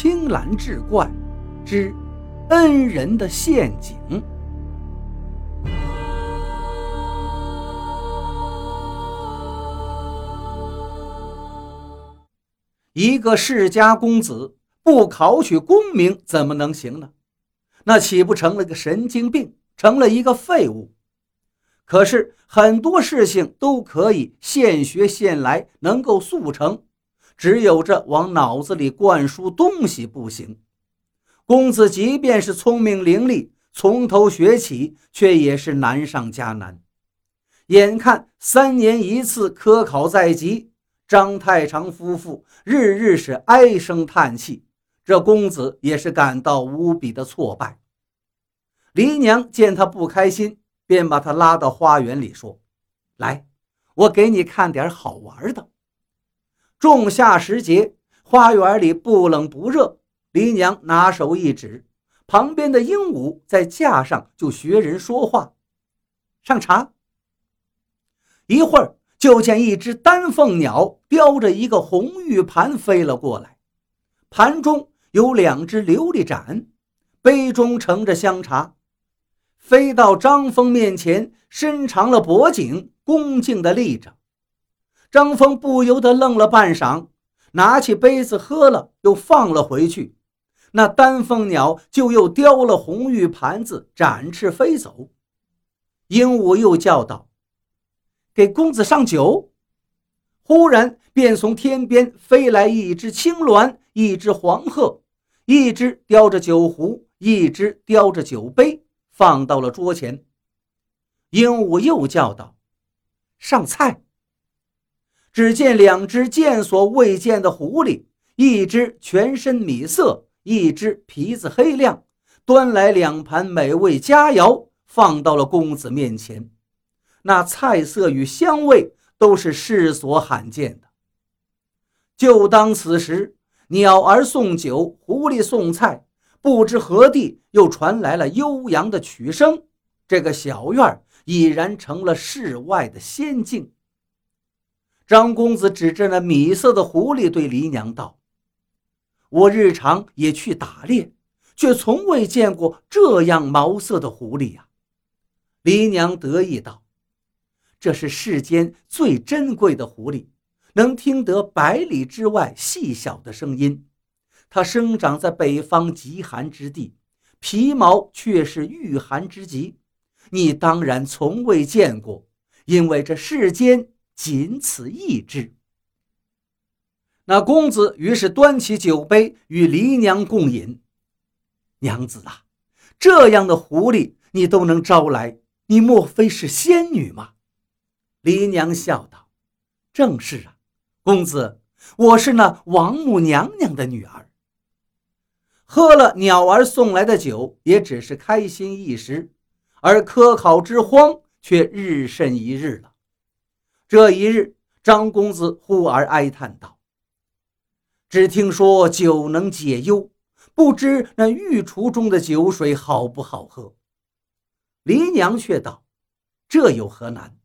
青蓝志怪之恩人的陷阱。一个世家公子不考取功名怎么能行呢？那岂不成了个神经病，成了一个废物？可是很多事情都可以现学现来，能够速成。只有这往脑子里灌输东西不行。公子即便是聪明伶俐，从头学起，却也是难上加难。眼看三年一次科考在即，张太长夫妇日日是唉声叹气，这公子也是感到无比的挫败。黎娘见他不开心，便把他拉到花园里说：“来，我给你看点好玩的。”仲夏时节，花园里不冷不热。黎娘拿手一指，旁边的鹦鹉在架上就学人说话：“上茶。”一会儿，就见一只丹凤鸟叼着一个红玉盘飞了过来，盘中有两只琉璃盏，杯中盛着香茶，飞到张峰面前，伸长了脖颈，恭敬地立着。张峰不由得愣了半晌，拿起杯子喝了，又放了回去。那丹凤鸟就又叼了红玉盘子，展翅飞走。鹦鹉又叫道：“给公子上酒。”忽然便从天边飞来一只青鸾，一只黄鹤，一只叼着酒壶，一只叼着酒杯，放到了桌前。鹦鹉又叫道：“上菜。”只见两只见所未见的狐狸，一只全身米色，一只皮子黑亮，端来两盘美味佳肴，放到了公子面前。那菜色与香味都是世所罕见的。就当此时，鸟儿送酒，狐狸送菜，不知何地又传来了悠扬的曲声，这个小院已然成了世外的仙境。张公子指着那米色的狐狸对黎娘道：“我日常也去打猎，却从未见过这样毛色的狐狸呀。”黎娘得意道：“这是世间最珍贵的狐狸，能听得百里之外细小的声音。它生长在北方极寒之地，皮毛却是御寒之极。你当然从未见过，因为这世间……”仅此一只。那公子于是端起酒杯与黎娘共饮。娘子啊，这样的狐狸你都能招来，你莫非是仙女吗？黎娘笑道：“正是啊，公子，我是那王母娘娘的女儿。”喝了鸟儿送来的酒，也只是开心一时，而科考之荒却日甚一日了。这一日，张公子忽而哀叹道：“只听说酒能解忧，不知那御厨中的酒水好不好喝？”黎娘却道：“这有何难？”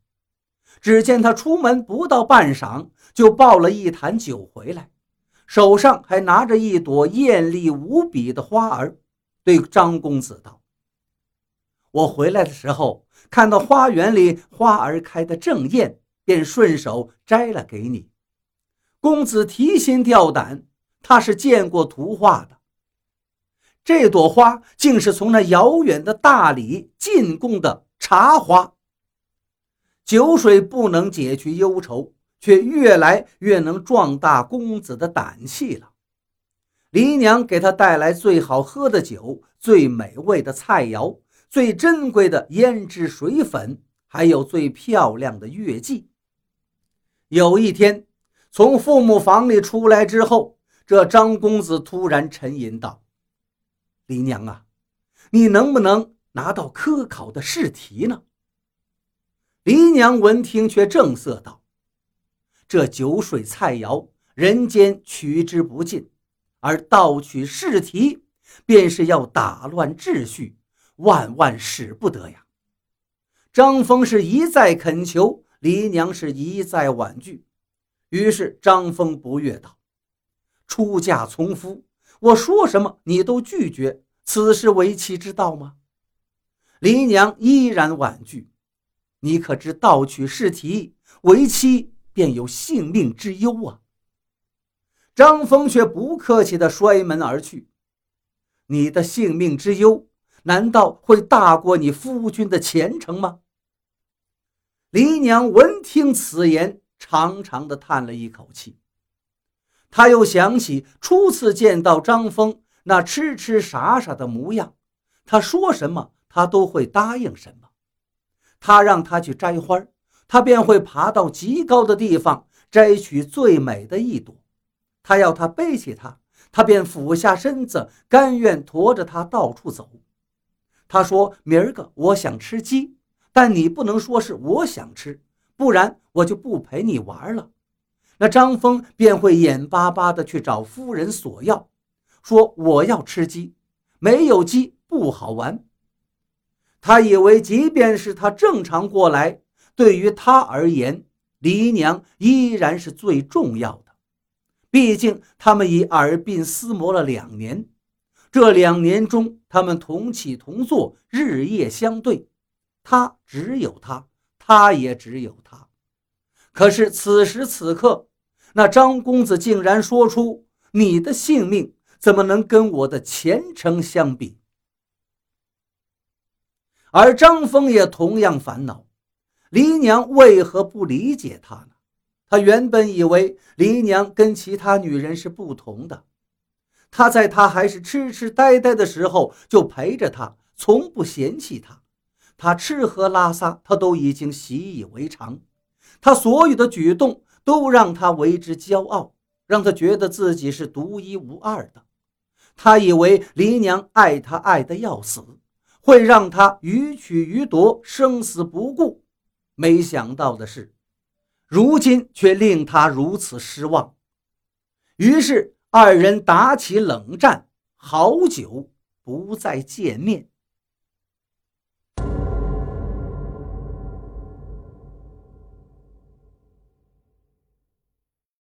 只见他出门不到半晌，就抱了一坛酒回来，手上还拿着一朵艳丽无比的花儿，对张公子道：“我回来的时候，看到花园里花儿开得正艳。”便顺手摘了给你，公子提心吊胆，他是见过图画的。这朵花竟是从那遥远的大理进贡的茶花。酒水不能解去忧愁，却越来越能壮大公子的胆气了。黎娘给他带来最好喝的酒，最美味的菜肴，最珍贵的胭脂水粉，还有最漂亮的月季。有一天，从父母房里出来之后，这张公子突然沉吟道：“黎娘啊，你能不能拿到科考的试题呢？”黎娘闻听，却正色道：“这酒水菜肴，人间取之不尽，而盗取试题，便是要打乱秩序，万万使不得呀！”张峰是一再恳求。黎娘是一再婉拒，于是张峰不悦道：“出嫁从夫，我说什么你都拒绝，此事为妻之道吗？黎娘依然婉拒。你可知盗取试题，为妻便有性命之忧啊！张峰却不客气地摔门而去。你的性命之忧，难道会大过你夫君的前程吗？黎娘闻听此言，长长的叹了一口气。她又想起初次见到张峰那痴痴傻傻的模样，他说什么，他都会答应什么。他让他去摘花，他便会爬到极高的地方摘取最美的一朵。他要他背起他，他便俯下身子，甘愿驮着他到处走。他说：“明儿个我想吃鸡。”但你不能说是我想吃，不然我就不陪你玩了。那张峰便会眼巴巴地去找夫人索要，说我要吃鸡，没有鸡不好玩。他以为，即便是他正常过来，对于他而言，黎娘依然是最重要的。毕竟他们已耳鬓厮磨了两年，这两年中，他们同起同坐，日夜相对。他只有他，他也只有他。可是此时此刻，那张公子竟然说出：“你的性命怎么能跟我的前程相比？”而张峰也同样烦恼，黎娘为何不理解他呢？他原本以为黎娘跟其他女人是不同的，他在他还是痴痴呆呆的时候就陪着他，从不嫌弃他。他吃喝拉撒，他都已经习以为常。他所有的举动都让他为之骄傲，让他觉得自己是独一无二的。他以为黎娘爱他爱得要死，会让他予取予夺，生死不顾。没想到的是，如今却令他如此失望。于是二人打起冷战，好久不再见面。